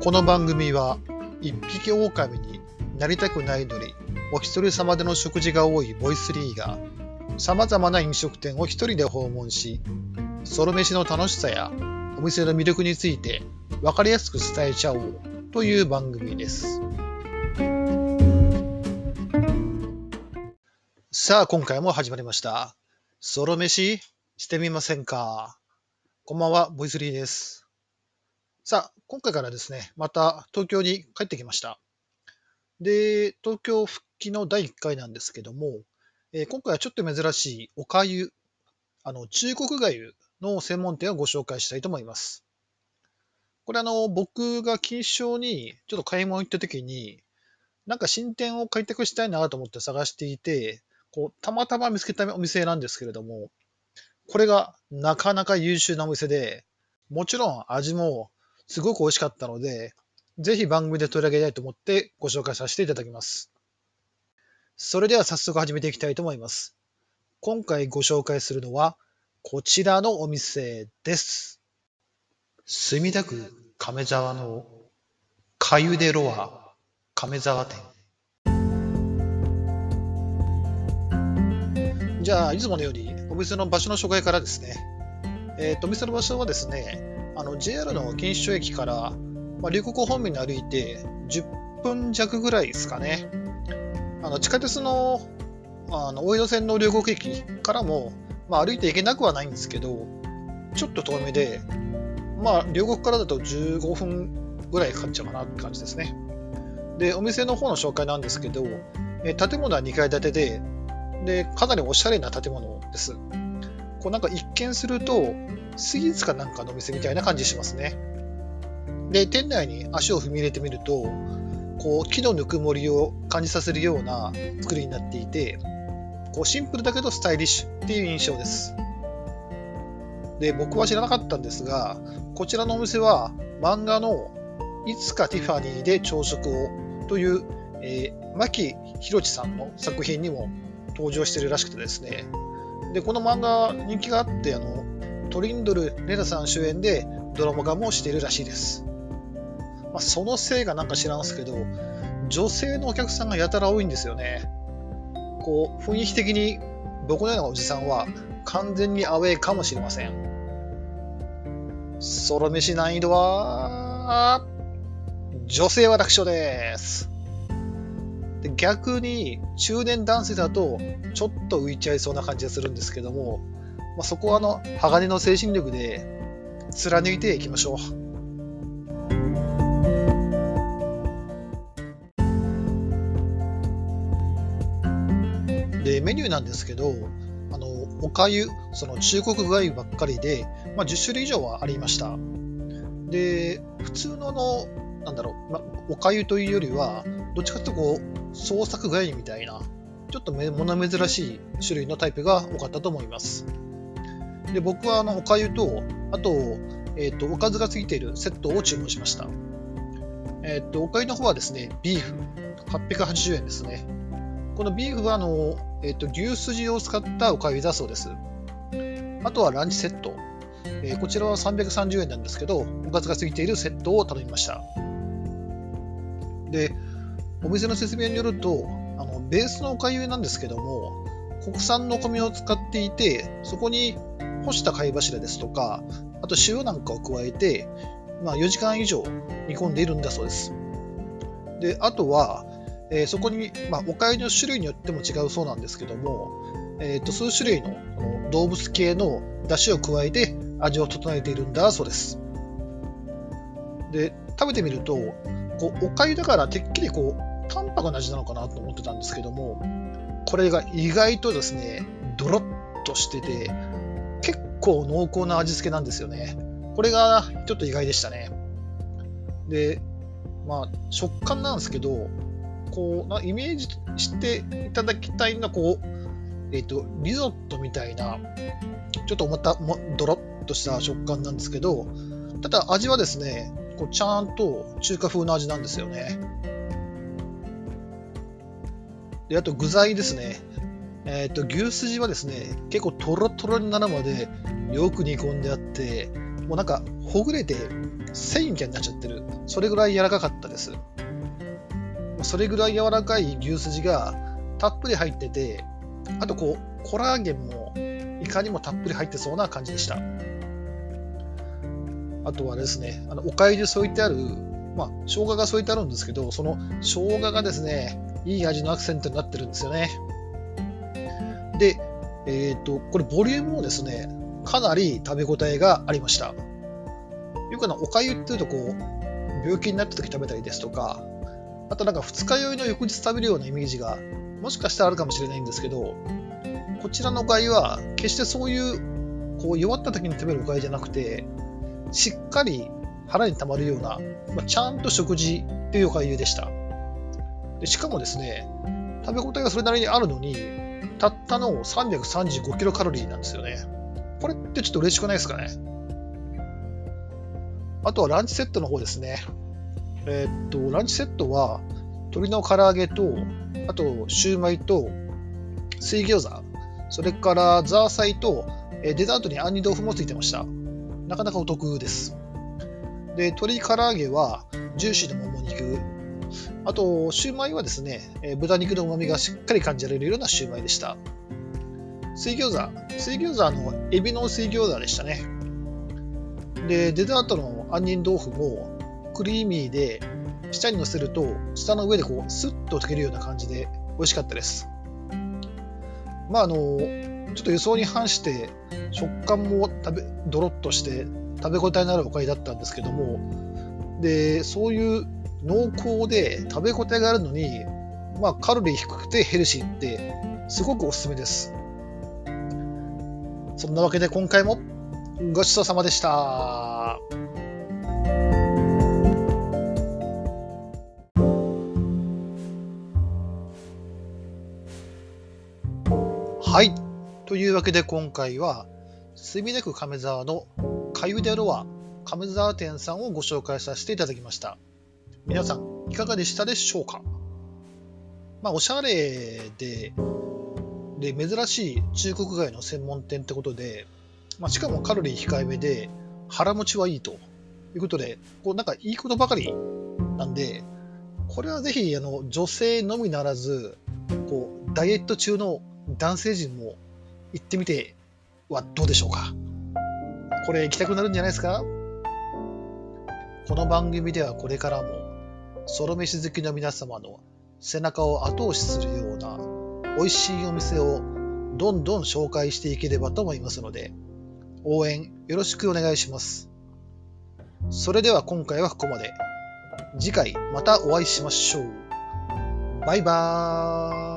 この番組は一匹狼になりたくないのにお一人様での食事が多いボイスリーが様々な飲食店を一人で訪問しソロ飯の楽しさやお店の魅力について分かりやすく伝えちゃおうという番組です。さあ今回も始まりました。ソロ飯してみませんか。こんばんはボイスリーです。さあ、今回からですね、また東京に帰ってきました。で、東京復帰の第1回なんですけども、えー、今回はちょっと珍しいおかゆ、あの、中国がゆの専門店をご紹介したいと思います。これあの、僕が錦糸にちょっと買い物行った時に、なんか新店を開拓したいなと思って探していて、こう、たまたま見つけたお店なんですけれども、これがなかなか優秀なお店で、もちろん味もすごく美味しかったので、ぜひ番組で取り上げたいと思ってご紹介させていただきます。それでは早速始めていきたいと思います。今回ご紹介するのは、こちらのお店です。墨田区亀沢のかゆでロア亀沢店。じゃあ、いつものようにお店の場所の紹介からですね。えっ、ー、と、お店の場所はですね、あの JR の錦糸町駅から、まあ、龍谷方面に歩いて10分弱ぐらいですかね。あの地下鉄のあの大江戸線の龍谷駅からも、まあ、歩いて行けなくはないんですけど、ちょっと遠めで、まあ、両国からだと15分ぐらいかかっちゃうかなって感じですね。で、お店の方の紹介なんですけど、え建物は2階建てで、で、かなりおしゃれな建物です。こうなんか一見すると、スイーツかなんかのお店みたいな感じしますね。で、店内に足を踏み入れてみると、こう木のぬくもりを感じさせるような作りになっていて、こうシンプルだけどスタイリッシュっていう印象です。で、僕は知らなかったんですが、こちらのお店は漫画のいつかティファニーで朝食をという、えー、牧博さんの作品にも登場してるらしくてですね、で、この漫画人気があって、あの、トリンドル・レナさん主演でドラマ化もしているらしいです。まあ、そのせいがなんか知らんすけど、女性のお客さんがやたら多いんですよね。こう、雰囲気的に僕のようなおじさんは完全にアウェーかもしれません。ソロ飯難易度は、女性は楽勝です。で逆に中年男性だとちょっと浮いちゃいそうな感じがするんですけども、まあ、そこはあの鋼の精神力で貫いていきましょう。でメニューなんですけどあのおかゆその中国がゆばっかりで、まあ、10種類以上はありましたで普通ののなんだろう、まあ、おかゆというよりはどっちかというとこう創作がゆみたいなちょっと物珍しい種類のタイプが多かったと思います。で僕はあのおかゆと、あと、えっ、ー、と、おかずがついているセットを注文しました。えっ、ー、と、おかゆの方はですね、ビーフ、880円ですね。このビーフはあの、えっ、ー、と、牛すじを使ったおかゆだそうです。あとはランチセット。えこちらは330円なんですけど、おかずがついているセットを頼みました。で、お店の説明によると、あのベースのおかゆなんですけども、国産のお米を使っていて、そこに干した貝柱ですとか、あと塩なんかを加えて、まあ、4時間以上煮込んでいるんだそうです。で、あとは、えー、そこに、まあ、おかゆの種類によっても違うそうなんですけども、えー、と数種類のの動物系の出汁を加えて味を整えているんだそうです。で、食べてみると、こうおかゆだからてっきりこう淡白な味なのかなと思ってたんですけども、これが意外とですね、ドロッとしてて、結構濃厚な味付けなんですよね。これがちょっと意外でしたね。で、まあ、食感なんですけど、こう、なイメージしていただきたいのは、こう、えっ、ー、と、リゾットみたいな、ちょっとまた、もドロッとした食感なんですけど、ただ味はですね、こうちゃんと中華風の味なんですよね。で、あと具材ですね。えっ、ー、と、牛すじはですね、結構トロトロになるまでよく煮込んであって、もうなんかほぐれて繊維みたいになっちゃってる。それぐらい柔らかかったです。それぐらい柔らかい牛すじがたっぷり入ってて、あとこう、コラーゲンもいかにもたっぷり入ってそうな感じでした。あとはですね、あのおかゆで添えてある、まあ、生姜が添えてあるんですけど、その生姜がですね、いい味のアクセントになってるんですよね。で、えっ、ー、と、これボリュームもですね、かなり食べ応えがありました。よくあの、おかゆっていうとこう、病気になった時食べたりですとか、あとなんか二日酔いの翌日食べるようなイメージが、もしかしたらあるかもしれないんですけど、こちらのおかゆは、決してそういう、こう、弱った時に食べるおかゆじゃなくて、しっかり腹に溜まるような、まあ、ちゃんと食事っていうおかゆでした。でしかもですね、食べ応えがそれなりにあるのに、たったの335キロカロリーなんですよね。これってちょっと嬉しくないですかね？あとはランチセットの方ですね。えー、っと、ランチセットは、鶏の唐揚げと、あと、シューマイと、水餃子、それからザーサイと、えデザートに杏仁豆腐もついてました。なかなかお得です。で、鶏唐揚げは、ジューシーなもも肉、あと、シューマイはですね、え豚肉の旨味がしっかり感じられるようなシューマイでした。水餃子、水餃子のエビの水餃子でしたね。で、デザートの杏仁豆腐もクリーミーで、下に乗せると、下の上でこう、スッと溶けるような感じで美味しかったです。まあ、あの、ちょっと予想に反して、食感も食べ、ドロッとして、食べ応えのあるおかゆだったんですけども、で、そういう濃厚で食べ応えがあるのに、まあ、カロリー低くてヘルシーってすごくおすすめです。そんなわけで今回もごちそうさまでした。はい。というわけで今回は、墨田区亀沢のかゆでロア亀沢店さんをご紹介させていただきました。皆さん、いかがでしたでしょうか？まあ、おしゃれで、で、珍しい中国街の専門店ってことで、まあ、しかもカロリー控えめで、腹持ちはいいということで、こうなんかいいことばかりなんで、これはぜひ、あの、女性のみならず、こう、ダイエット中の男性陣も行ってみてはどうでしょうか？これ行きたくなるんじゃないですか？この番組ではこれからもソロ飯好きの皆様の背中を後押しするような美味しいお店をどんどん紹介していければと思いますので、応援よろしくお願いします。それでは今回はここまで。次回またお会いしましょう。バイバーイ。